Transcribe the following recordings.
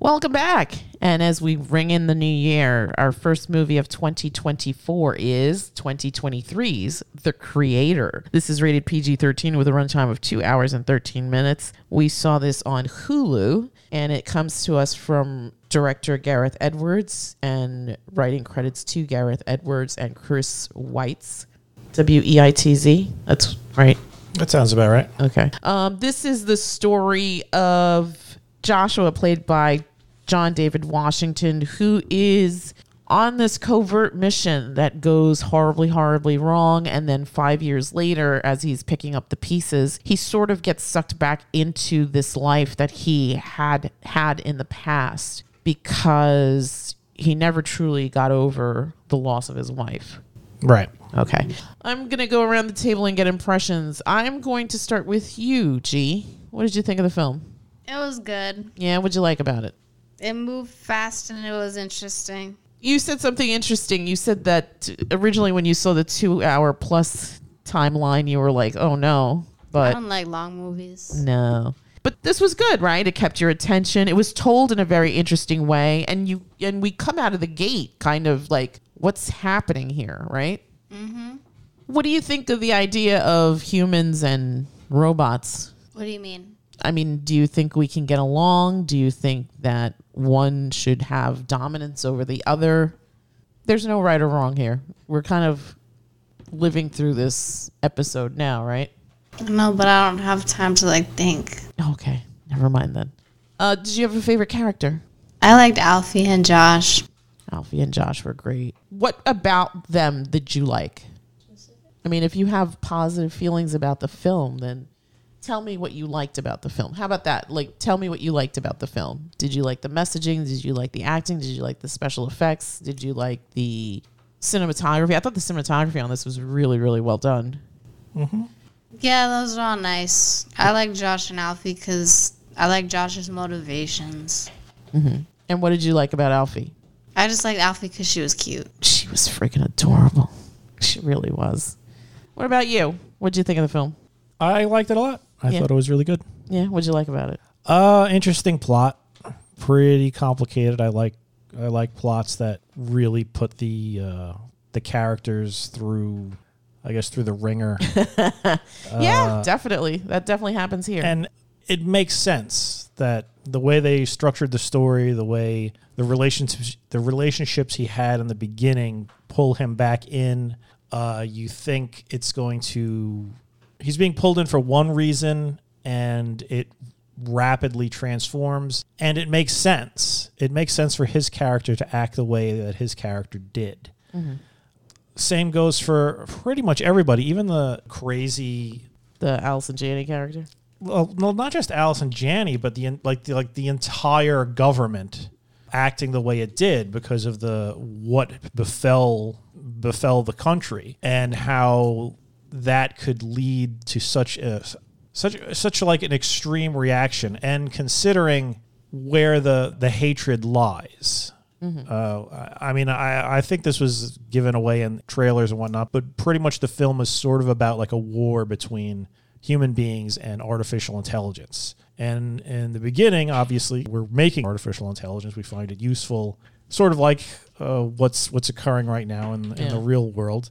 Welcome back. And as we ring in the new year, our first movie of 2024 is 2023's The Creator. This is rated PG 13 with a runtime of two hours and 13 minutes. We saw this on Hulu, and it comes to us from director Gareth Edwards and writing credits to Gareth Edwards and Chris Weitz. W E I T Z. That's right. That sounds about right. Okay. Um, this is the story of Joshua, played by John David Washington, who is on this covert mission that goes horribly, horribly wrong. And then five years later, as he's picking up the pieces, he sort of gets sucked back into this life that he had had in the past because he never truly got over the loss of his wife. Right. Okay. I'm going to go around the table and get impressions. I'm going to start with you, G. What did you think of the film? It was good. Yeah, what'd you like about it? It moved fast and it was interesting. You said something interesting. You said that originally when you saw the two hour plus timeline, you were like, oh no. But I don't like long movies. no. But this was good, right? It kept your attention. It was told in a very interesting way. And you and we come out of the gate kind of like, what's happening here, right? Mm-hmm. What do you think of the idea of humans and robots? What do you mean? I mean, do you think we can get along? Do you think that one should have dominance over the other? There's no right or wrong here. We're kind of living through this episode now, right? No, but I don't have time to like think. Okay, never mind then. Uh, did you have a favorite character? I liked Alfie and Josh. Alfie and Josh were great. What about them did you like? I mean, if you have positive feelings about the film, then tell me what you liked about the film. How about that? Like, tell me what you liked about the film. Did you like the messaging? Did you like the acting? Did you like the special effects? Did you like the cinematography? I thought the cinematography on this was really, really well done. Mm-hmm. Yeah, those are all nice. I like Josh and Alfie because I like Josh's motivations. Mm-hmm. And what did you like about Alfie? I just liked Alfie because she was cute. She was freaking adorable. She really was. What about you? What did you think of the film? I liked it a lot. I Yeah. thought it was really good. Yeah, what'd you like about it? Uh, interesting plot. Pretty complicated. I like I like plots that really put the uh, the characters through, I guess, through the ringer. yeah, definitely. That definitely happens here. and it makes sense that the way they structured the story, the way the relationships, the relationships he had in the beginning, pull him back in. Uh, you think it's going to, he's being pulled in for one reason, and it rapidly transforms, and it makes sense. It makes sense for his character to act the way that his character did. Mm-hmm. Same goes for pretty much everybody, even the crazy the Allison Janney character. well, no, not just Allison Janney, but the like the like the entire government acting the way it did because of the what befell befell the country and how that could lead to such a such such like an extreme reaction and considering where the the hatred lies uh, I I mean, I, I think this was given away in trailers and whatnot, but pretty much the film is sort of about like a war between human beings and artificial intelligence. And in the beginning, obviously, we're making artificial intelligence. We find it useful, sort of like uh, what's what's occurring right now in, in Yeah. the real world.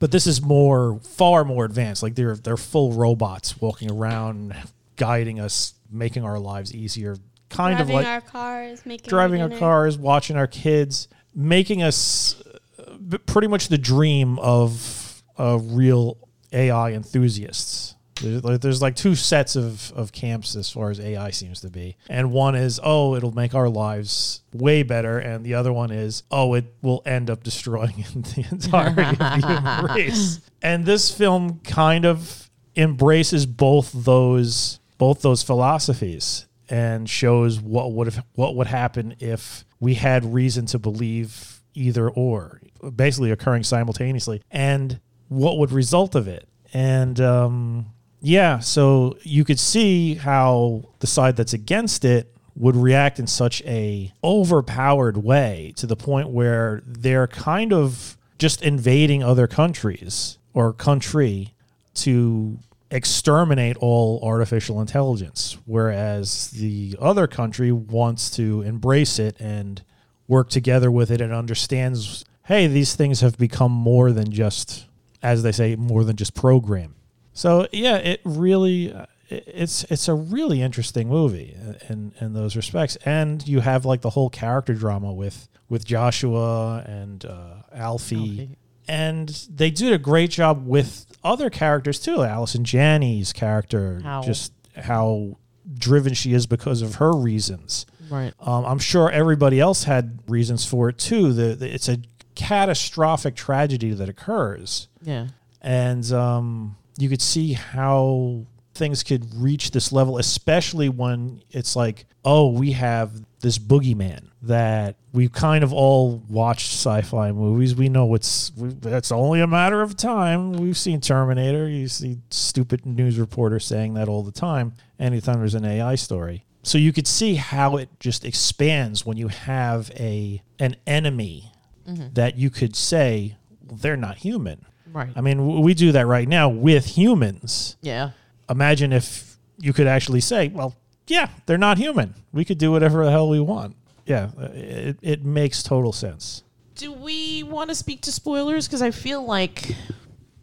But this is more, far more advanced. Like they're they're full robots walking around, guiding us, making our lives easier. Kind driving of like our cars, making driving our cars, watching our kids, making us uh, pretty much the dream of uh, real AI enthusiasts. There's like, there's like two sets of, of camps as far as AI seems to be. And one is, oh, it'll make our lives way better. And the other one is, oh, it will end up destroying the entirety of the human race. And this film kind of embraces both those both those philosophies and shows what would have what would happen if we had reason to believe either or basically occurring simultaneously and what would result of it and um, yeah so you could see how the side that's against it would react in such a overpowered way to the point where they're kind of just invading other countries or country to exterminate all artificial intelligence, whereas the other country wants to embrace it and work together with it and understands, hey, these things have become more than just, as they say, more than just program. So yeah, it really uh, it's it's a really interesting movie in in those respects, and you have like the whole character drama with with Joshua and uh, Alfie, Alfie. and they did a great job with other characters too. Allison Janney's character, How- just how driven she is because of her reasons. Right. Um, I'm sure everybody else had reasons for it too. The, the, it's a catastrophic tragedy that occurs Yeah. and um, you could see how things could reach this level, especially when it's like, oh, we have this boogeyman that we've kind of all watched sci-fi movies. We know it's we, it's only a matter of time. We've seen Terminator. You see stupid news reporters saying that all the time. Anytime there's an AI story. So you could see how it just expands when you have a an enemy mm-hmm. that you could say well, they're not human. Right. I mean, w- we do that right now with humans. yeah. Imagine if you could actually say, well, yeah, they're not human. We could do whatever the hell we want. Yeah, uh, it, it makes total sense. Do we want to speak to spoilers? Because I feel like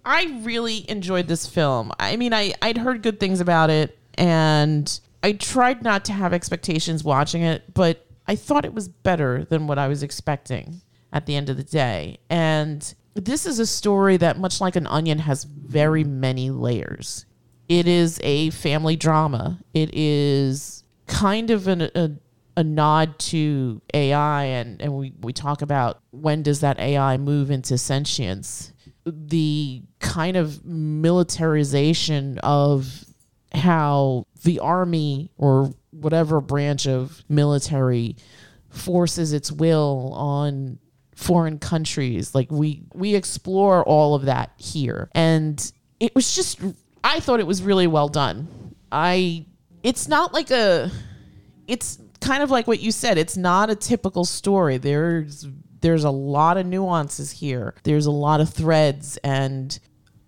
I really enjoyed this film. I mean, I, I'd heard good things about it, and I tried not to have expectations watching it, but I thought it was better than what I was expecting at the end of the day. And this is a story that, much like an onion, has very many layers. It is a family drama. It is kind of an, a a nod to AI, and and we we talk about when does that AI move into sentience? The kind of militarization of how the army or whatever branch of military forces its will on foreign countries. Like we we explore all of that here. And it was just i thought it was really well done. I it's not like a it's kind of like what you said. It's not a typical story. There's there's a lot of nuances here. There's a lot of threads. And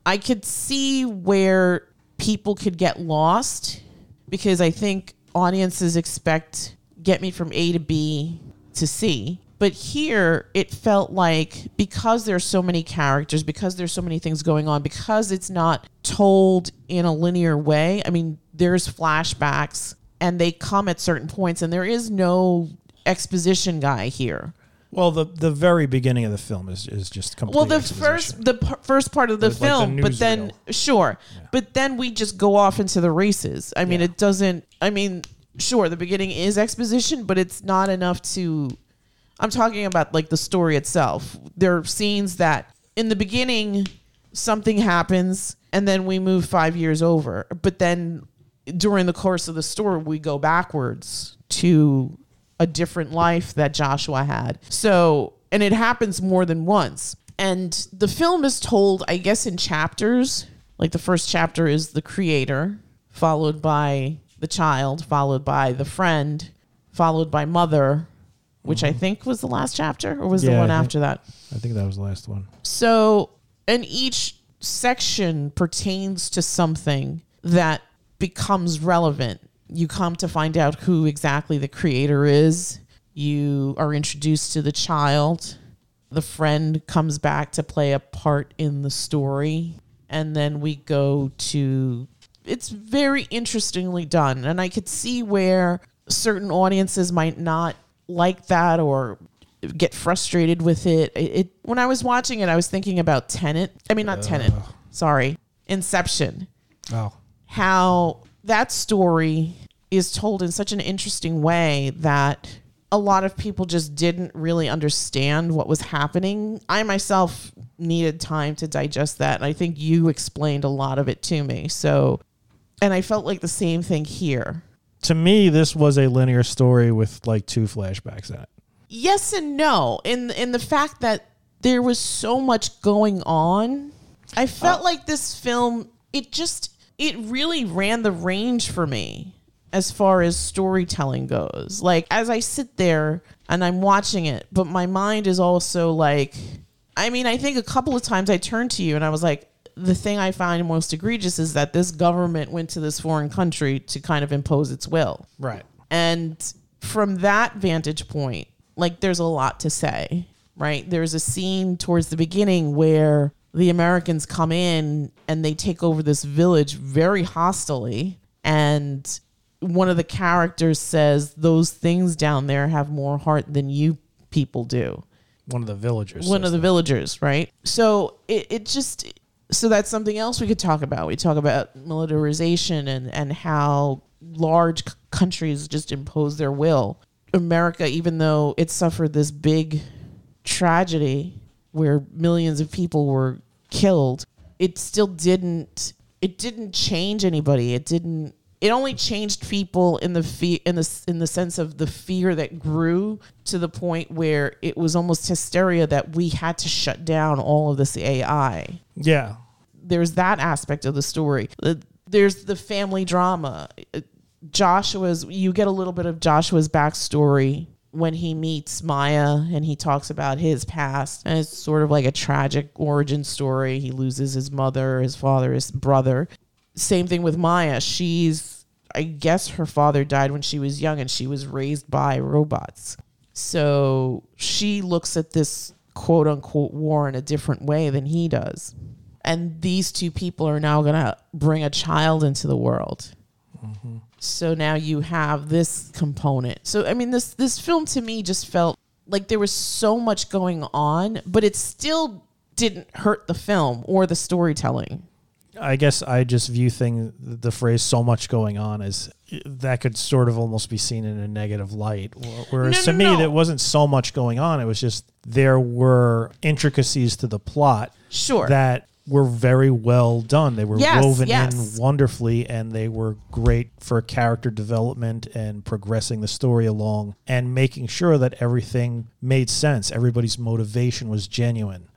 i could see where people could get lost because i think audiences expect get me from a to b to c but here it felt like because there's so many characters because there's so many things going on because it's not told in a linear way i mean there's flashbacks and they come at certain points and there is no exposition guy here Well, the the very beginning of the film is, is just complete. well the exposition. first the p- first part of the It's like the film but then sure but then we just go off into the races i mean Yeah. it doesn't i mean sure the beginning is exposition but it's not enough to i'm talking about like the story itself there are scenes that in the beginning something happens and then we move five years over but then during the course of the story we go backwards to a different life that Joshua had. So, and it happens more than once. And the film is told, I guess, in chapters. Like the first chapter is the creator, followed by the child, followed by the friend, followed by mother, which I think was the last chapter, or was the Mm-hmm. One I think- after that? I think that was the last one. So, and each section pertains to something that becomes relevant. You come to find out who exactly the creator is. You are introduced to the child. The friend comes back to play a part in the story. And then we go to. It's very interestingly done. And I could see where certain audiences might not like that or get frustrated with it. It, it when I was watching it, I was thinking about Tenet. I mean, not Tenet. Sorry, Inception. Oh, How that story is told in such an interesting way that a lot of people just didn't really understand what was happening. I myself needed time to digest that, and I think you explained a lot of it to me. So, and I felt like the same thing here. To me, this was a linear story with like two flashbacks in it. yes and no in in the fact that there was so much going on i felt uh, like this film it just it really ran the range for me as far as storytelling goes like as i sit there and i'm watching it but my mind is also like i mean i think a couple of times i turned to you and i was like the thing I find most egregious is that this government went to this foreign country to kind of impose its will. Right. And from that vantage point, like there's a lot to say, right? There's a scene towards the beginning where the Americans come in and they take over this village very hostily. And one of the characters says, Those things down there have more heart than you people do One of the villagers. one of the that. villagers, right? So it, it just so that's something else we could talk about. We talk about militarization and and how large c- countries just impose their will. America, even though it suffered this big tragedy where millions of people were killed, it still didn't it didn't change anybody. It didn't it only changed people in the fe- in the in the sense of the fear that grew to the point where it was almost hysteria that we had to shut down all of this AI. Yeah. There's that aspect of the story. Uh, There's the family drama. Uh, Joshua's you get a little bit of Joshua's backstory when he meets Maya and he talks about his past and it's sort of like a tragic origin story. He loses his mother, his father, his brother. Same thing with Maya. She's I guess her father died when she was young and she was raised by robots. So she looks at this quote unquote war in a different way than he does. And these two people are now going to bring a child into the world. Mm-hmm. So now you have this component. So I mean this this film to me just felt like there was so much going on, but it still didn't hurt the film or the storytelling. I guess I just view thing the phrase "so much going on" as that could sort of almost be seen in a negative light. Whereas No, to no, me, no. there wasn't so much going on. It was just there were intricacies to the plot Sure. that were very well done. They were Yes, woven yes. in wonderfully, and they were great for character development and progressing the story along and making sure that everything made sense. Everybody's motivation was genuine.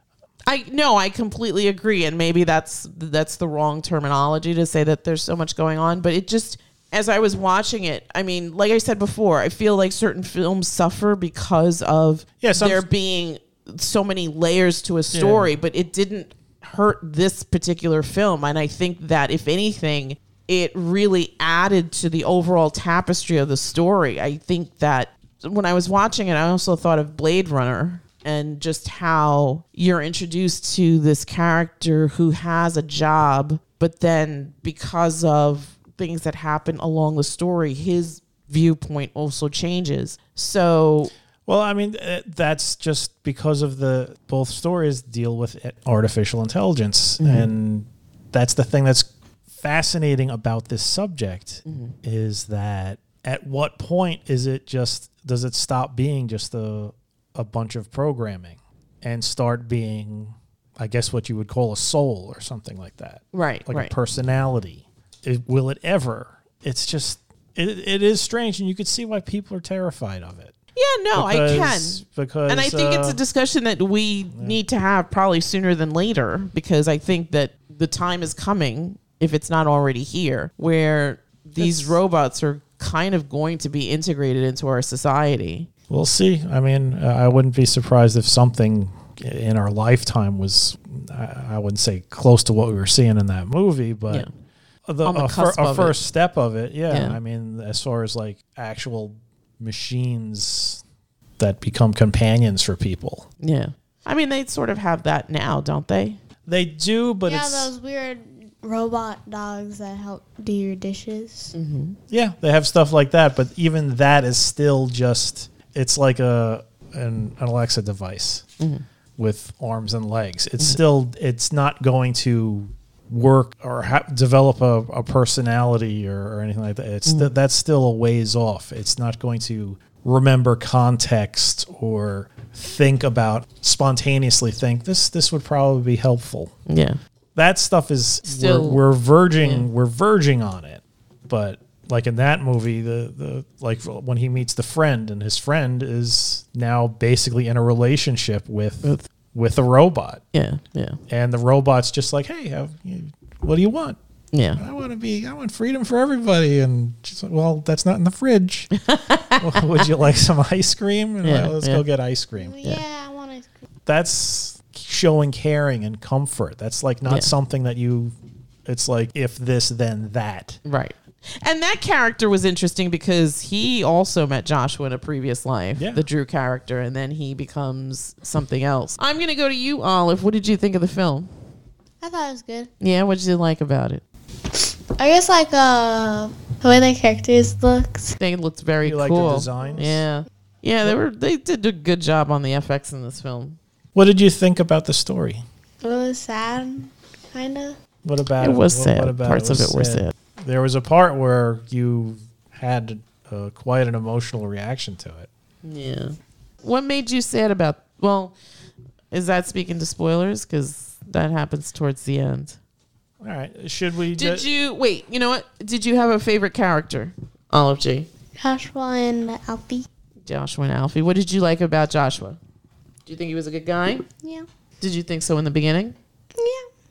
I no, I completely agree, and maybe that's that's the wrong terminology to say that there's so much going on. But it just, as I was watching it, I mean, like I said before, I feel like certain films suffer because of Yeah, some- there being so many layers to a story, but it didn't hurt this particular film. And I think that if anything, it really added to the overall tapestry of the story. I think that when I was watching it, I also thought of Blade Runner and just how you're introduced to this character who has a job, but then because of things that happen along the story, his viewpoint also changes. So Well, I mean, uh, that's just because of the both stories deal with artificial intelligence, and that's the thing that's fascinating about this subject is that at what point is it just does it stop being just a a bunch of programming and start being, I guess, what you would call a soul or something like that, right, like right. a personality? It, will it ever? It's just it, it is strange, and you could see why people are terrified of it. yeah, no, I can. Because- Because and I think it's uh, a discussion that we need to have probably sooner than later because I think that the time is coming, if it's not already here, where these It's- robots are kind of going to be integrated into our society. We'll see. I mean, uh, I wouldn't be surprised if something in our lifetime was, I I wouldn't say close to what we were seeing in that movie, but Yeah. the, the a, fir- a of it. first step of it. Yeah, Yeah. I mean, as far as like actual machines that become companions for people, Yeah. I mean, they sort of have that now, don't they? they do, but yeah, it's those weird robot dogs that help do your dishes. Yeah, they have stuff like that, but even that is still just it's like a an, an Alexa device mm-hmm. with arms and legs. It's mm-hmm. still it's not going to work or ha- develop a, a personality or, or anything like that. It's mm-hmm. st- that's still a ways off. It's not going to remember context or think about spontaneously think this this would probably be helpful Yeah. that stuff is Still- we're, we're verging yeah. we're verging on it but like in that movie the the like when he meets the friend and his friend is now basically in a relationship with With- with a robot Yeah. Yeah. and the robot's just like hey have, you- what do you want Yeah. I want to be. I want freedom for everybody, and she's like, "Well, that's not in the fridge. Would you like some ice cream?" And Yeah, like, let's yeah. go get ice cream. Yeah, I want ice cream. That's showing caring and comfort. That's like not Yeah. something that you. It's like if this then that. Right. And that character was interesting because he also met Joshua in a previous life, Yeah. the Drew character, and then he becomes something else. I'm going to go to you, Olive. What did you think of the film? I thought it was good. Yeah, what did you like about it? I guess like uh the way the characters looked. They looked very You like the cool. designs? Yeah. Yeah, they were they did a good job on the FX in this film. What did you think about the story? It was sad, kind of. What about It was What- sad. what about Parts of was it were sad. There was a part where you had uh, quite an emotional reaction to it. Yeah. What made you sad about? Well, is that speaking to spoilers? Because that happens towards the end. All right, should we? Did ju- you wait? You know what? Did you have a favorite character? Olive G. Joshua and Alfie. Joshua and Alfie. What did you like about Joshua? Do you think he was a good guy? Yeah. Did you think so in the beginning? Yeah.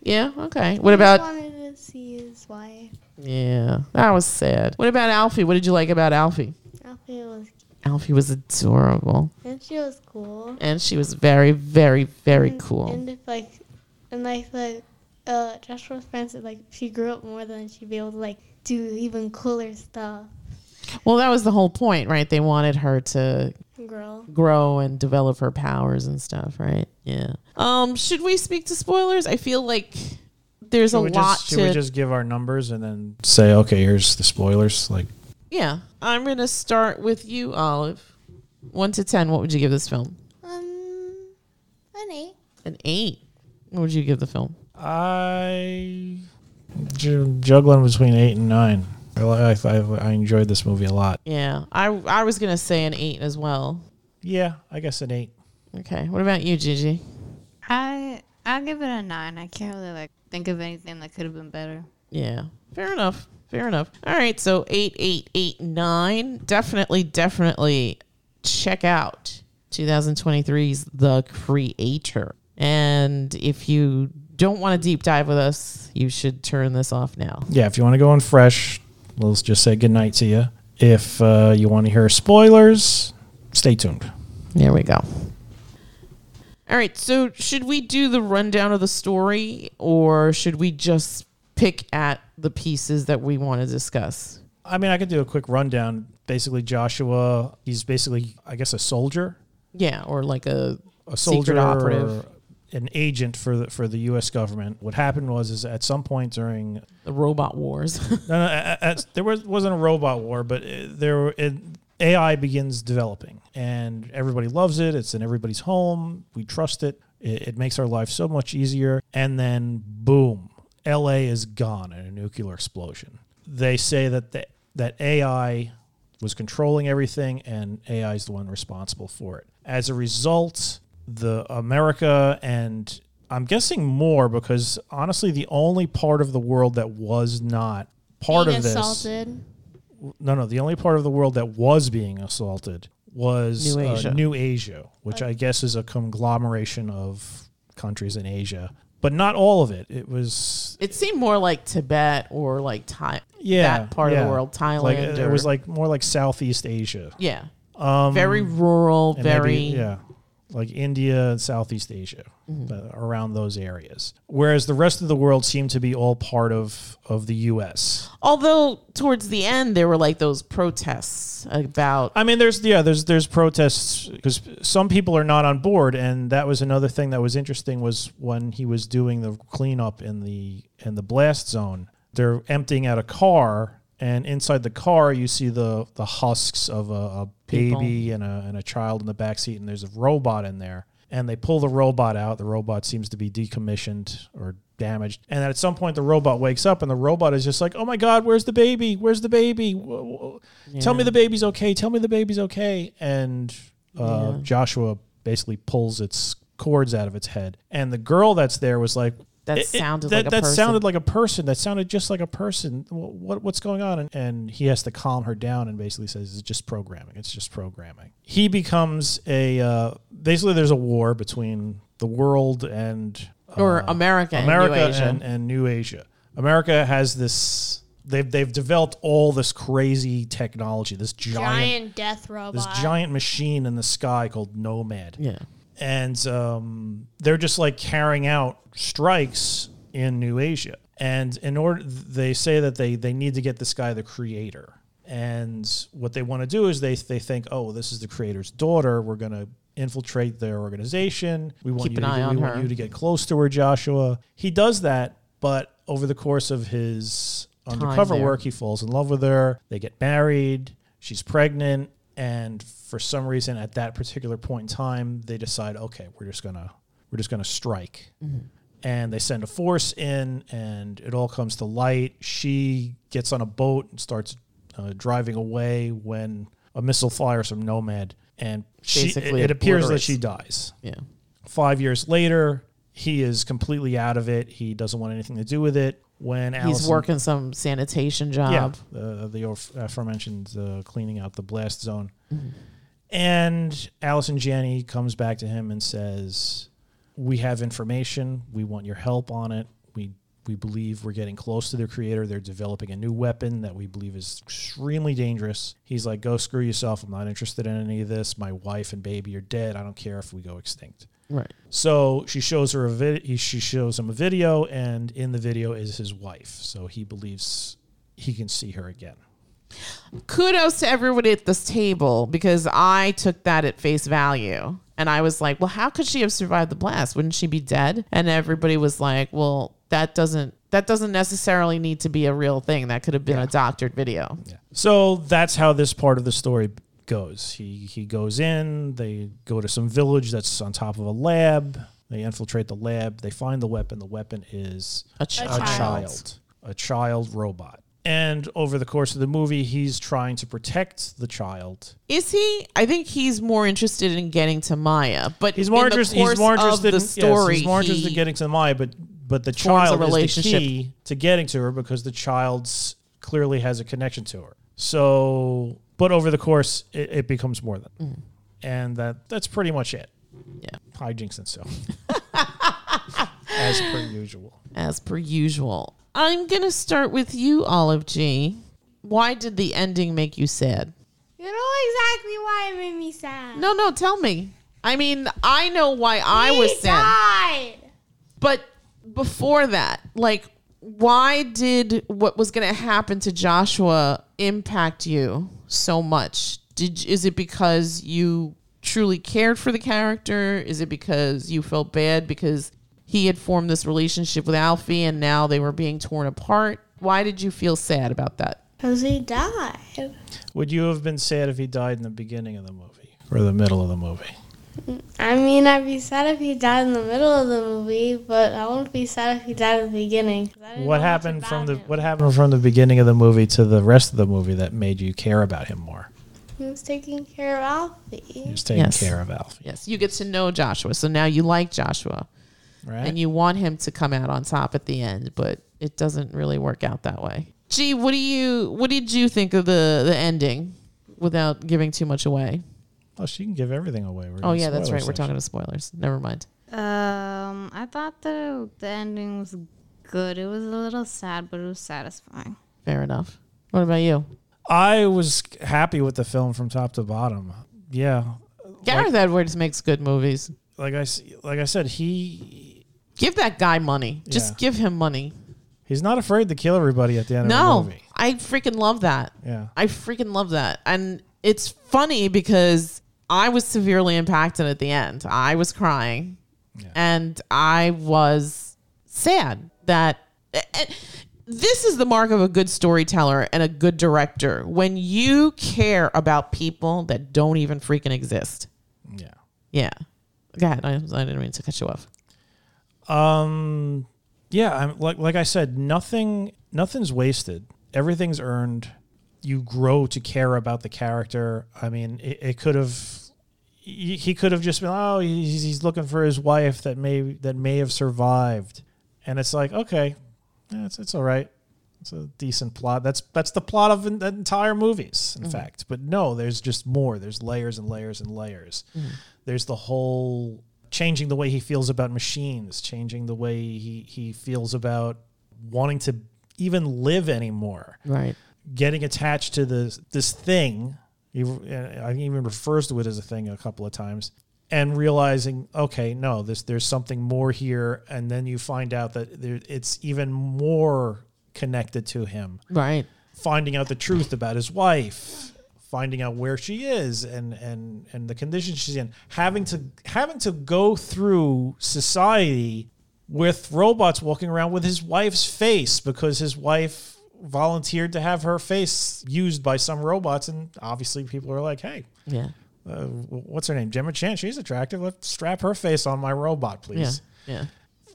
Yeah. Okay. What I about? wanted to see his wife. Yeah, that was sad. What about Alfie? What did you like about Alfie? Alfie was, Alfie was adorable, and she was cool. and she was very, very, very and, cool. And if like, and like the, uh, Joshua's friends said like she grew up more, than she'd be able to like do even cooler stuff. Well, that was the whole point, right? They wanted her to Grow. grow and develop her powers and stuff, right? Yeah. Um, should we speak to spoilers? I feel like there's should a we lot just, should to we just give our numbers and then say, okay, here's the spoilers? Like, Yeah, I'm gonna start with you, Olive. One to ten, what would you give this film? Um, an eight. An eight. What would you give the film? I juggling between eight and nine. I, I, I, I enjoyed this movie a lot. Yeah, I I was gonna say an eight as well. Yeah, I guess an eight. Okay, what about you, Gigi? I I'll give it a nine. I can't really like think of anything that could have been better. Yeah, fair enough. Fair enough. All right, so eight, eight, eight, nine. Definitely, definitely check out 2023's The Creator. And if you don't want to deep dive with us, you should turn this off now. Yeah, if you want to go in fresh, let's just say good night to you. If uh, you want to hear spoilers, stay tuned. There we go. All right, so should we do the rundown of the story or should we just pick at the pieces that we want to discuss? I mean, I could do a quick rundown. Basically, Joshua, he's basically, I guess, a soldier, Yeah, or like a a Secret soldier, operative. an agent for the for the U.S. government. What happened was, is at some point during the robot wars. no, no, at, at, there was wasn't a robot war, but uh, there it, AI begins developing, and everybody loves it. It's in everybody's home. We trust it. It, it makes our life so much easier. And then, boom, L.A. is gone in a nuclear explosion. They say that the, that AI was controlling everything, and AI is the one responsible for it. As a result, the America and I'm guessing more because honestly, the only part of the world that was not part Being of this assaulted. No, no. The only part of the world that was being assaulted was New uh, Asia. New Asia, which I guess is a conglomeration of countries in Asia, but not all of it. It was it seemed more like Tibet or like Thai, yeah, that part of the world, Thailand. Like it, it was like more like Southeast Asia. yeah, Um, very rural, very maybe- yeah, like India and Southeast Asia, Mm-hmm. uh, around those areas. Whereas the rest of the world seemed to be all part of of the U.S. Although towards the end there were like those protests about I mean, there's yeah, there's there's protests because some people are not on board, and that was another thing that was interesting was when he was doing the cleanup in the in the blast zone. They're emptying out a car, and inside the car you see the the husks of a, a baby and a and a child in the back seat, and there's a robot in there. And they pull the robot out. The robot seems to be decommissioned or damaged. And at some point, the robot wakes up, and the robot is just like, "Oh my God, where's the baby? Where's the baby? Wh- Tell me the baby's okay. Tell me the baby's okay. And uh, Yeah. Joshua basically pulls its cords out of its head. And the girl that's there was like, that it- it- sounded that, like a that person. sounded like a person. That sounded just like a person. Wh- What what's going on? And, and he has to calm her down and basically says it's just programming. It's just programming. He becomes a uh, basically there's a war between the world and or uh, America, and America New Asia. and, and New Asia. America has this. They've they've developed all this crazy technology. This giant, Giant death robot. this giant machine in the sky called Nomad, yeah, and um, they're just like carrying out strikes in New Asia. And in order, they say that they they need to get this guy the creator. And what they want to do is they they think, oh, this is the creator's daughter. We're gonna infiltrate their organization. We want Keep you an to, eye we on want you to get close to her, Joshua. He does that, but over the course of his undercover work, he falls in love with her. They get married. She's pregnant, and for some reason, at that particular point in time, they decide, okay, we're just gonna we're just gonna strike. And they send a force in, and it all comes to light. She gets on a boat and starts uh, driving away when a missile fires from Nomad, and she, it, Basically it appears that she dies. Yeah. Five years later, he is completely out of it. He doesn't want anything to do with it. When He's Allison, working some sanitation job. yeah, uh, the aforementioned uh, cleaning out the blast zone. Mm-hmm. And Allison Janney comes back to him and says, "We have information. We want your help on it. We we believe we're getting close to their creator. They're developing a new weapon that we believe is extremely dangerous." He's like, "Go screw yourself. I'm not interested in any of this. My wife and baby are dead. I don't care if we go extinct." Right. So she shows her a vid- she shows him a video, and in the video is his wife. So he believes he can see her again. Kudos to everybody at this table because I took that at face value. And I was like, well, how could she have survived the blast? Wouldn't she be dead? And everybody was like, well, that doesn't that doesn't necessarily need to be a real thing. That could have been a doctored video. So that's how this part of the story goes. He he goes in. They go to some village that's on top of a lab. They infiltrate the lab. They find the weapon. The weapon is A a child. child, a child robot. And over the course of the movie, he's trying to protect the child. Is he? I think he's more interested in getting to Maya, but He's more in the interested. He's more interested. in, yes, story. he's more interested in getting to Maya, but but the child is the key to getting to her because the child's clearly has a connection to her. So, but over the course, it, it becomes more than, Mm. and that that's pretty much it. Yeah. Hijinks and so, as per usual. as per usual. I'm gonna start with you, Olive G. Why did the ending make you sad? You know exactly why it made me sad. No, no, tell me. I mean, I know why I He was sad. died. But before that, like, why did what was going to happen to Joshua impact you so much? Did is it because you truly cared for the character? Is it because you felt bad because he had formed this relationship with Alfie and now they were being torn apart? Why did you feel sad about that? Because he died. Would you have been sad if he died in the beginning of the movie or the middle of the movie? I mean, I'd be sad if he died in the middle of the movie, but I wouldn't be sad if he died at the beginning. What happened from the him. what happened from the beginning of the movie to the rest of the movie that made you care about him more? He was taking care of Alfie. He was taking Yes. care of Alfie, Yes, you get to know Joshua. So now you like Joshua right? and you want him to come out on top at the end, but it doesn't really work out that way. Gee, what do you what did you think of the the ending without giving too much away? Oh, she can give everything away. We're Oh yeah, that's spoiler right. We're talking to spoilers. Never mind. Um, I thought the the ending was good. It was a little sad, but it was satisfying. Fair enough. What about you? I was happy with the film from top to bottom. Yeah, Gareth Edwards makes good movies. like I s- like I said, he Give that guy money. Just Yeah. give him money. he's not afraid to kill everybody at the end of No, the movie. I freaking love that. Yeah, I freaking love that. And it's funny because I was severely impacted at the end. I was crying Yeah. and I was sad that and this is the mark of a good storyteller and a good director when you care about people that don't even freaking exist. yeah. Yeah. Go ahead. I, I didn't mean to cut you off. Um, yeah. I'm like like I said, nothing nothing's wasted. Everything's earned. You grow to care about the character. I mean, it, it could have. He he could have just been, oh, he's, he's looking for his wife that may that may have survived, and it's like, okay, yeah, it's it's all right. It's a decent plot. That's that's the plot of the entire movies, in fact. But no, there's just more. There's layers and layers and layers. There's the whole changing the way he feels about machines, changing the way he he feels about wanting to even live anymore, Right. getting attached to this this thing. He, uh, I even refers to it as a thing a couple of times, and realizing, okay, no, this there's something more here, and then you find out that there, it's even more connected to him. Right. Finding out the truth about his wife, finding out where she is, and and and the condition she's in, having to having to go through society with robots walking around with his wife's face because his wife volunteered to have her face used by some robots, and obviously people are like, hey. Yeah. Uh, what's her name? Gemma Chan. She's attractive. Let's strap her face on my robot, please Yeah. please. Yeah.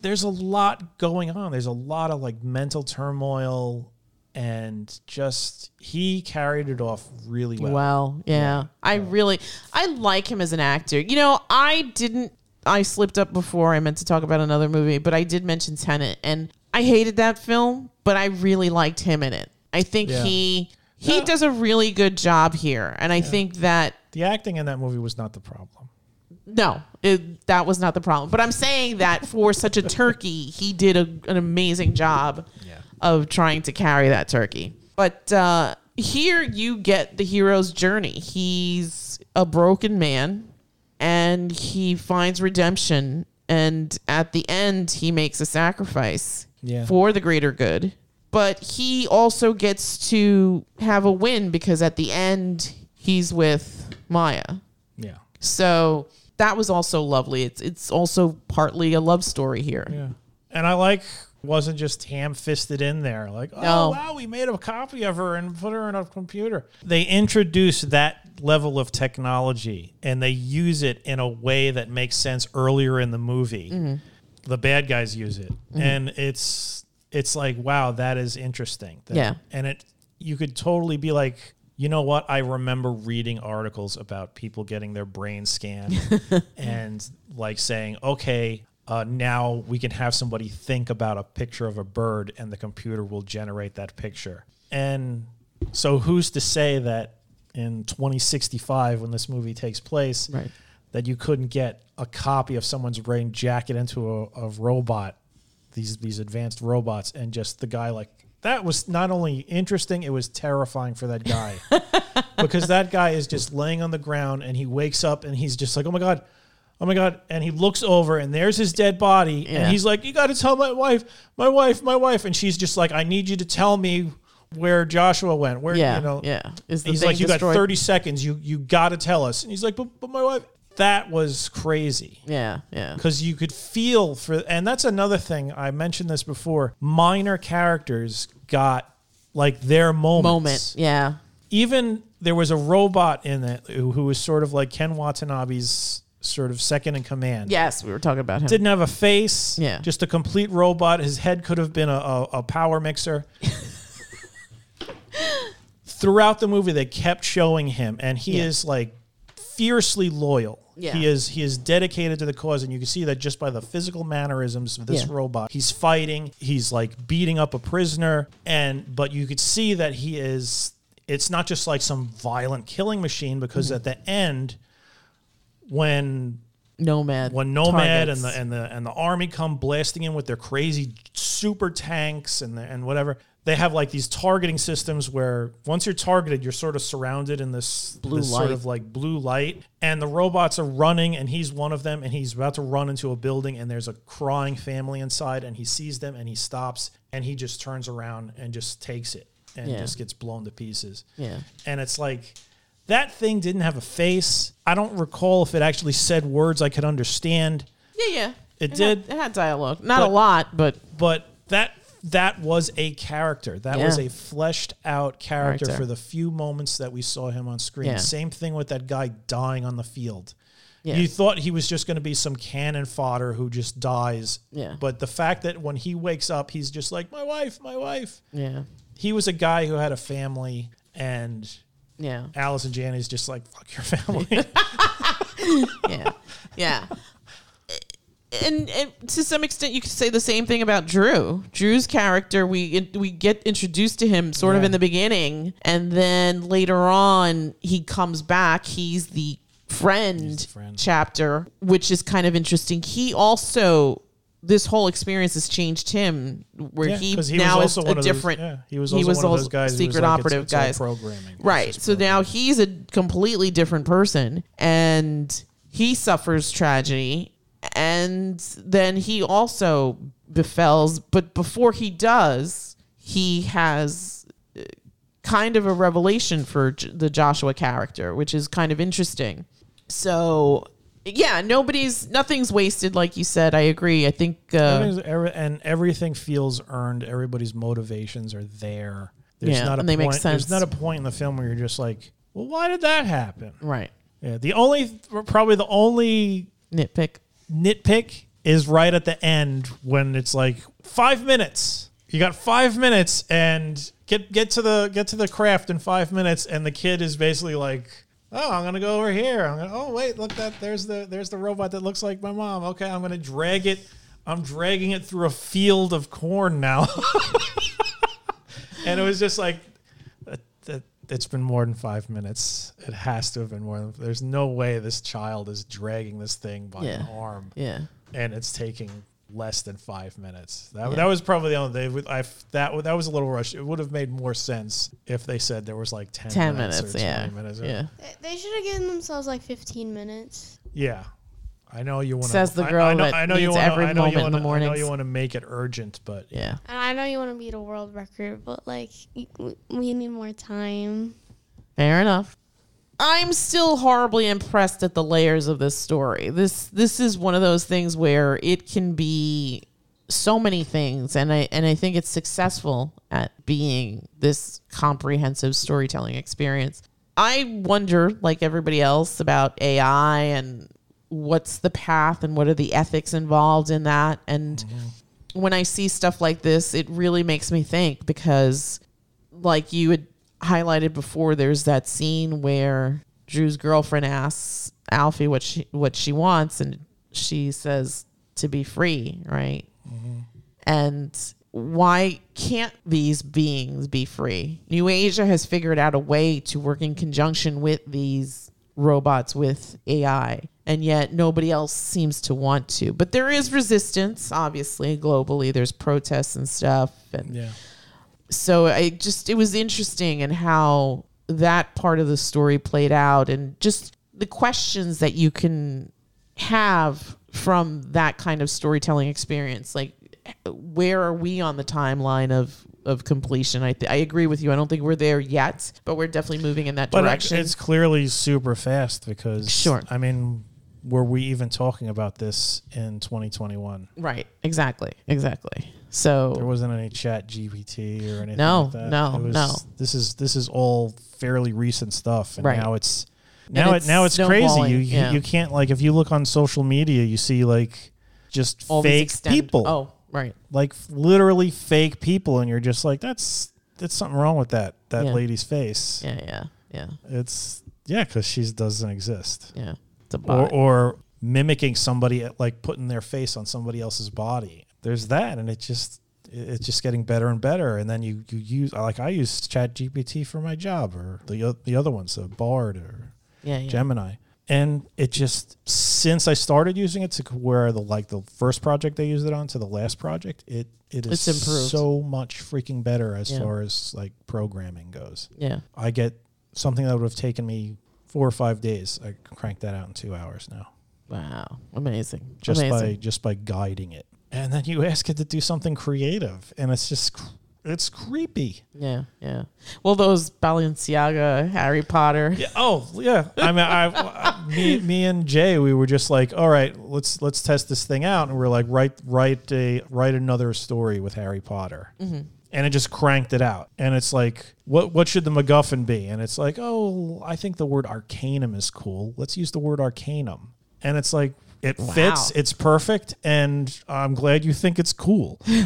There's a lot going on. There's a lot of like mental turmoil, and just he carried it off really well. Well, yeah. I really I like him as an actor. You know, I didn't I slipped up before I meant to talk about another movie, but I did mention Tenet and I hated that film, but I really liked him in it. I think Yeah. he he No. does a really good job here. And I think that The acting in that movie was not the problem. no, it, that was not the problem. But I'm saying that for such a turkey, he did a, an amazing job Yeah. Of trying to carry that turkey. But uh, here you get the hero's journey. He's a broken man and he finds redemption. And at the end, he makes a sacrifice Yeah. for the greater good. But he also gets to have a win because at the end, he's with Maya. Yeah. So that was also lovely. It's it's also partly a love story here. Yeah. And I like wasn't just ham fisted in there like oh No. wow we made a copy of her and put her in a computer they introduce that level of technology and they use it in a way that makes sense earlier in the movie Mm-hmm. the bad guys use it and it's it's like wow that is interesting That- Yeah. and it you could totally be like you know what i remember reading articles about people getting their brain scanned and like saying okay uh, now we can have somebody think about a picture of a bird and the computer will generate that picture and so who's to say that in 2065 when this movie takes place Right. that you couldn't get a copy of someone's brain jacket into a, a robot these these advanced robots and just the guy like that was not only interesting it was terrifying for that guy because that guy is just laying on the ground and he wakes up and he's just like oh my god oh my god and he looks over and there's his dead body Yeah. and he's like you got to tell my wife my wife my wife and she's just like i need you to tell me where joshua went where Yeah, you know yeah. Is the he's thing like you got 30 seconds you you got to tell us and he's like but, but my wife that was crazy Yeah, yeah. because you could feel for and that's another thing i mentioned this before minor characters got like their moments Moment. Yeah. even there was a robot in it who, who was sort of like ken watanabe's sort of second in command Yes, we were talking about him. didn't have a face Yeah. just a complete robot his head could have been a, a, a power mixer throughout the movie they kept showing him and he Yeah. is like fiercely loyal Yeah. he is he is dedicated to the cause and you can see that just by the physical mannerisms of this Yeah. robot he's fighting he's like beating up a prisoner and but you could see that he is it's not just like some violent killing machine because Mm-hmm. at the end when Nomad. when Nomad and the and the and the army come blasting in with their crazy super tanks and the, and whatever, they have like these targeting systems where once you're targeted, you're sort of surrounded in this Blue this sort light. of like blue light, and the robots are running, and he's one of them, and he's about to run into a building, and there's a crying family inside, and he sees them, and he stops, and he just turns around and just takes it, and Yeah. just gets blown to pieces. Yeah. And it's like that thing didn't have a face. I don't recall if it actually said words I could understand, Yeah, yeah. It had- did. it had dialogue. Not a lot, but but that that was a character. That was a fleshed out character, Character. for the few moments that we saw him on screen. Yeah. Same thing with that guy dying on the field. yeah. You thought he was just going to be some cannon fodder who just dies. Yeah. But the fact that when he wakes up, he's just like, my wife, my wife. yeah. He was a guy who had a family, and Yeah. Allison Janney's just like, fuck your family. yeah, yeah. And, and to some extent, you could say the same thing about Drew. Drew's character, we we get introduced to him sort of in the beginning, and then later on, he comes back. He's the friend, He's the friend. chapter, which is kind of interesting. He also. This whole experience has changed him, where Yeah, he, he now was is also a one of those- different. yeah, he was also one of those guys secret like, operative it's all guys. programming. Right. So now he's a completely different person and he suffers tragedy and then he also befalls but before he does he has uh, kind of a revelation for J- the Joshua character which is kind of interesting so yeah nobody's nothing's wasted like you said i agree i think uh, every- and everything feels earned. Everybody's motivations are there. There's Yeah, not a and they make point. sense. There's not a point in the film where you're just like, well, why did that happen? right Yeah, the only probably the only nitpick nitpick is right at the end when it's like five minutes. You got five minutes and get get to the get to the craft in five minutes, and the kid is basically like, "Oh, I'm gonna go over here. I'm gonna, oh wait, look that there's the there's the robot that looks like my mom. Okay, I'm gonna drag it. I'm dragging it through a field of corn now." and it was just like, that, that, it's been more than five minutes. It has to have been more than. There's no way this child is dragging this thing by Yeah. an arm, yeah and it's taking less than five minutes. That, Yeah. that was probably the only. They would. I that that was a little rushed. It would have made more sense if they said there was like ten, 10 minutes, minutes or yeah minutes. yeah They- They should have given themselves like 15 minutes. Yeah. I know you want to. Says the girl I know, that I know you wanna, every I know you moment in the wanna- I know you want to make it urgent, but yeah And I know you want to beat a world record, but like we need more time. Fair enough. I'm still horribly impressed at the layers of this story. This this is one of those things where it can be so many things and I and I think it's successful at being this comprehensive storytelling experience. I wonder like everybody else about AI and what's the path and what are the ethics involved in that and mm-hmm. when I see stuff like this, it really makes me think because, like you had highlighted before, there's that scene where Drew's girlfriend asks Alfie what she what she wants, and she says to be free, right? Mm-hmm. And why can't these beings be free? New Asia has figured out a way to work in conjunction with these robots with AI, and yet nobody else seems to want to. But there is resistance, obviously, globally. There's protests and stuff, and yeah. So I just it was interesting and how that part of the story played out and just the questions that you can have from that kind of storytelling experience. Like where are we on the timeline of of completion? I, th- I agree with you. I don't think we're there yet but we're definitely moving in that But direction. it's clearly super fast because Sure. I mean, were we even talking about this in 2021? right. Exactly. Exactly so There wasn't any Chat GPT or anything. No, like that. no, It was- no. This is this is all fairly recent stuff, and Right. now it's now it's it now it's crazy. You yeah. you can't like if you look on social media, you see like just all fake people, oh right like literally fake people, and you're just like that's that's something wrong with that that Yeah. lady's face. yeah yeah yeah It's yeah, because she doesn't exist. yeah it's a or, bot. or mimicking somebody like putting their face on somebody else's body there's that and it just it's just getting better and better and then you you use like i use chat gpt for my job or the the other ones uh, bard or yeah, yeah. gemini and it just since i started using it to where the like the first project i used it on to the last project it it is It's improved. so much freaking better as Yeah. far as like programming goes yeah i get something that would have taken me four or five days i crank that out in two hours now wow amazing just amazing. by just by guiding it. And then you ask it to do something creative, and it's just it's creepy. Yeah, yeah. Well, those Balenciaga, Harry Potter. Yeah. Oh, yeah. I mean, I, I- me, me and Jay, we were just like, all right, let's let's test this thing out, and we're like, write write a write another story with Harry Potter. Mm-hmm. And it just cranked it out, and it's like, what what should the MacGuffin be? And it's like, oh, I think the word arcanum is cool. Let's use the word arcanum. And it's like, it Wow. fits, it's perfect, and I'm glad you think it's cool. yeah,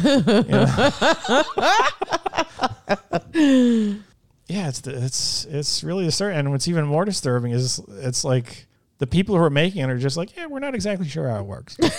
it's it's it's really disturbing. And what's even more disturbing is it's like the people who are making it are just like, yeah, we're not exactly sure how it works. it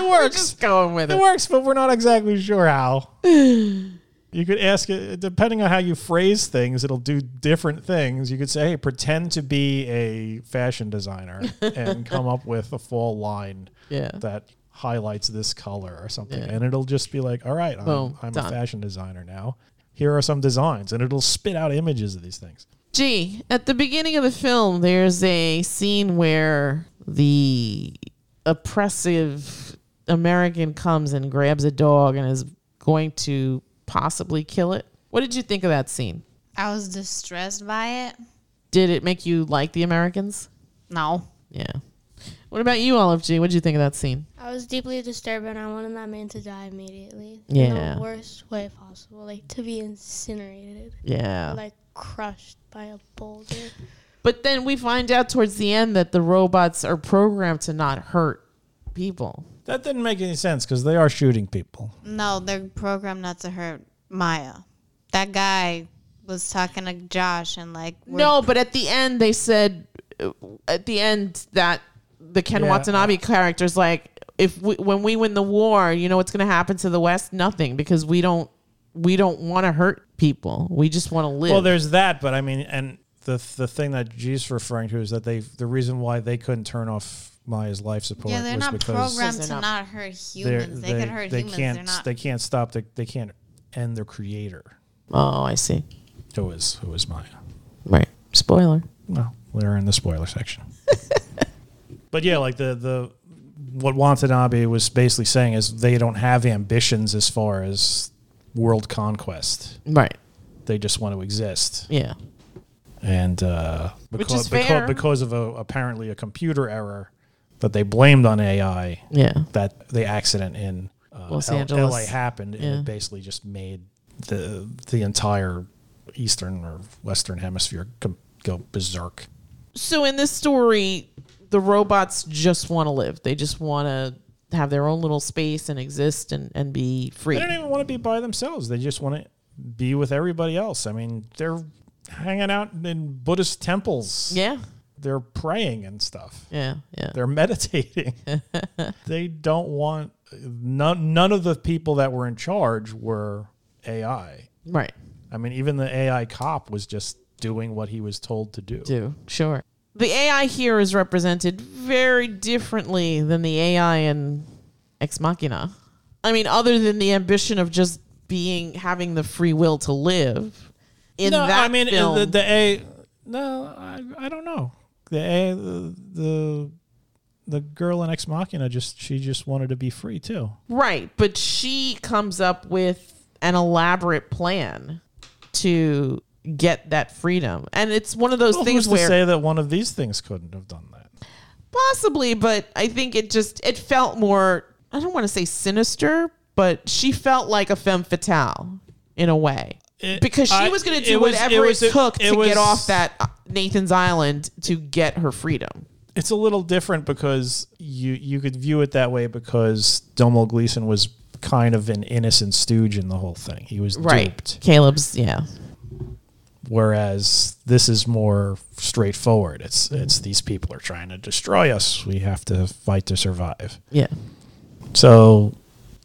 We're works. just going with It it. works, but we're not exactly sure how. You could ask it, depending on how you phrase things, it'll do different things. You could say, hey, pretend to be a fashion designer and come up with a fall line Yeah. that highlights this color or something. Yeah. And it'll just be like, all right, I'm, Boom, I'm a fashion designer now. Here are some designs. And it'll spit out images of these things. Gee, at the beginning of the film, there's a scene where the oppressive American comes and grabs a dog and is going to possibly kill it. What did you think of that scene? I was distressed by it. Did it make you like the Americans? No. Yeah. What about you, Olive G? What did you think of that scene? I was deeply disturbed and I wanted that man to die immediately. Yeah. In the worst way possible. Like to be incinerated. Yeah. Like crushed by a boulder. But then we find out towards the end that the robots are programmed to not hurt people. That didn't make any sense because they are shooting people. No, they're programmed not to hurt Maya. That guy was talking to Josh and like we're- No, but at the end they said uh, at the end that the Ken Yeah. Watanabe character's like if we, when we win the war, you know what's going to happen to the West? Nothing because we don't we don't want to hurt people. We just want to live. Well, there's that, but I mean, and the the thing that G's referring to is that they the reason why they couldn't turn off Maya's life support Yeah, they're was not because programmed They're to not- not hurt humans. They, could hurt they humans. can't They're not. they can't stop the, they can't end their creator oh, I see. who is who is Maya. Right. Spoiler. Well, we're in the spoiler section. but yeah, like the the what Watanabe was basically saying is they don't have ambitions as far as world conquest. Right. They just want to exist. Yeah. And uh, Which because, fair. because because of a, apparently a computer error that they blamed on AI Yeah. that the accident in uh, Los L- Angeles. LA happened, and Yeah. it basically just made the the entire eastern or western hemisphere com- go berserk. So in this story, the robots just want to live. They just want to have their own little space and exist and, and be free. They don't even want to be by themselves. They just want to be with everybody else. I mean, they're hanging out in Buddhist temples. Yeah. They're praying and stuff. Yeah. Yeah. They're meditating. they don't want none. None of the people that were in charge were AI. Right. I mean, even the AI cop was just doing what he was told to do. Do. Sure. The AI here is represented very differently than the AI in Ex Machina. I mean, other than the ambition of just being having the free will to live. In no, that I mean film, the, the A. No, I, I don't know. The A the, the the girl in Ex Machina just she just wanted to be free too. Right, but she comes up with an elaborate plan to get that freedom. And it's one of those Well, things who's to say that one of these things couldn't have done that? possibly, but I think it just it felt more I don't want to say sinister, but she felt like a femme fatale in a way. It- because she I- was going to it do was- whatever it it, was a- took it to was- get off that uh, Nathan's Island to get her freedom. It's a little different because you you could view it that way because Domhnall Gleeson was kind of an innocent stooge in the whole thing. He was duped. Caleb's, yeah. Whereas this is more straightforward. It's it's these people are trying to destroy us. We have to fight to survive. Yeah. So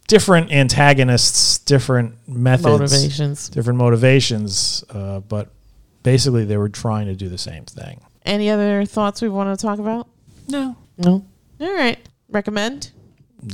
different antagonists, different methods, Motivations. different motivations, uh, but basically they were trying to do the same thing. Any other thoughts we want to talk about? No, No. All right. Recommend?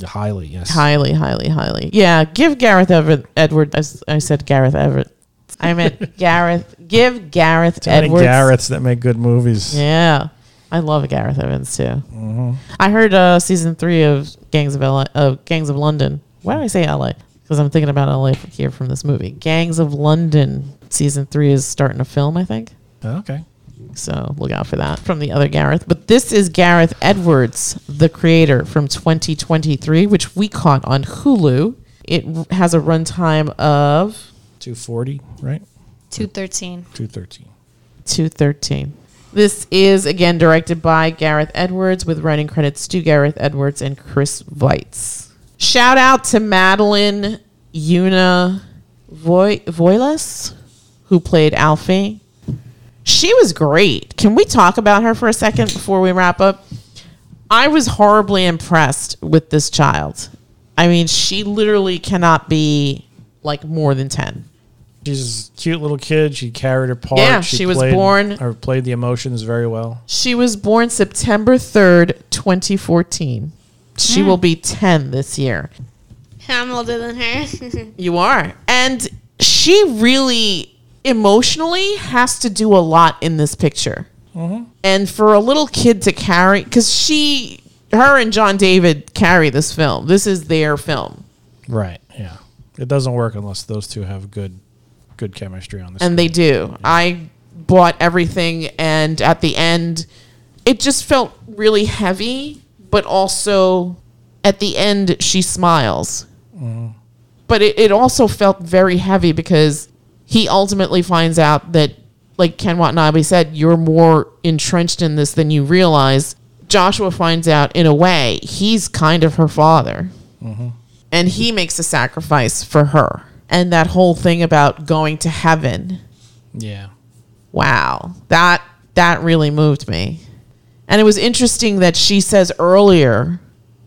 highly yes. Highly, highly, highly. Yeah, give Gareth Everett Edward. I, s- I said Gareth Everett. I meant Gareth. Give Gareth Too many Edwards. Gareths that make good movies. Yeah, I love Gareth Evans too. Mm-hmm. I heard uh, season three of Gangs of LA, uh, Gangs of London. Why do I say LA? Because I'm thinking about LA from here from this movie. Gangs of London season three is starting to film. I think. Oh, okay. So look out for that from the other Gareth. But this is Gareth Edwards, the creator from 2023, which we caught on Hulu. It has a runtime of 240, right? 213. 213. 213. This is again directed by Gareth Edwards with writing credits to Gareth Edwards and Chris Weitz. Shout out to Madeleine Yuna Voy- Voyles, who played Alfie. She was great. Can we talk about her for a second before we wrap up? I was horribly impressed with this child. I mean, she literally cannot be like more than 10. She's a cute little kid. She carried her part. Yeah, she was played- born- or played the emotions very well. She was born September 3rd, 2014. She will be 10 this year. I'm older than her. You are. And she really emotionally has to do a lot in this picture. Mm-hmm. And for a little kid to carry, because she, her and John David carry this film. This is their film. Right. Yeah. It doesn't work unless those two have good, good chemistry on this. and they do. I bought everything, and at the end, it just felt really heavy, but also at the end, she smiles. Mm-hmm. But it, it also felt very heavy because he ultimately finds out that, like Ken Watanabe said, you're more entrenched in this than you realize. Joshua finds out, in a way, he's kind of her father mm-hmm. and he makes a sacrifice for her. And that whole thing about going to heaven, yeah. wow, that that really moved me. And it was interesting that she says earlier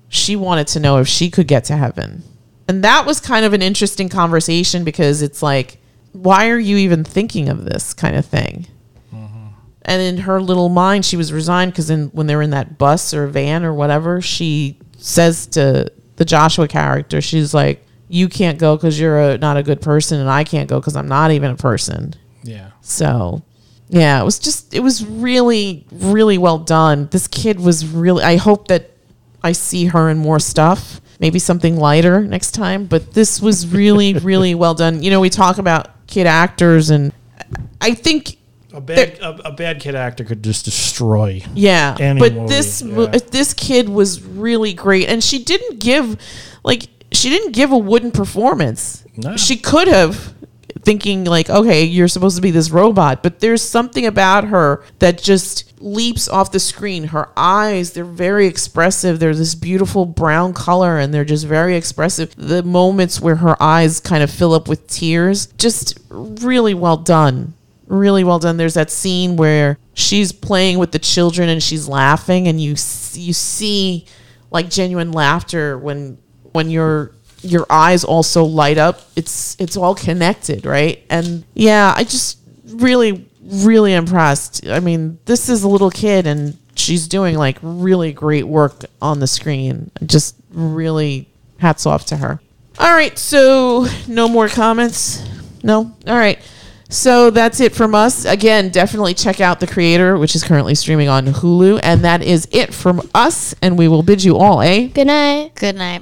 she wanted to know if she could get to heaven. And that was kind of an interesting conversation because it's like, why are you even thinking of this kind of thing? Mm-hmm. And in her little mind, she was resigned because when they're in that bus or van or whatever, she says to the Joshua character, she's like, "You can't go because you're a, not a good person, and I can't go because I'm not even a person." Yeah. So, yeah, it was just it was really really well done. This kid was really. I hope that I see her in more stuff. Maybe something lighter next time, but this was really really well done. You know, we talk about kid actors, and I think A bad a, a bad kid actor could just destroy. yeah, but movie, this yeah. Uh, this kid was really great, and she didn't give like she didn't give a wooden performance. No. She could have, thinking like, okay, you're supposed to be this robot, but there's something about her that just leaps off the screen. Her eyes, they're very expressive. They're this beautiful brown color, and they're just very expressive. The moments where her eyes kind of fill up with tears, just really well done really well done. There's that scene where she's playing with the children and she's laughing, and you you see like genuine laughter when when your your eyes also light up. It's it's all connected, right? And yeah, I just really really impressed. I mean, this is a little kid and she's doing like really great work on the screen. Just really hats off to her. All right, so no more comments. No. All right. So that's it from us. Again, definitely check out The Creator, which is currently streaming on Hulu. And that is it from us. And we will bid you all a Good night. Good night.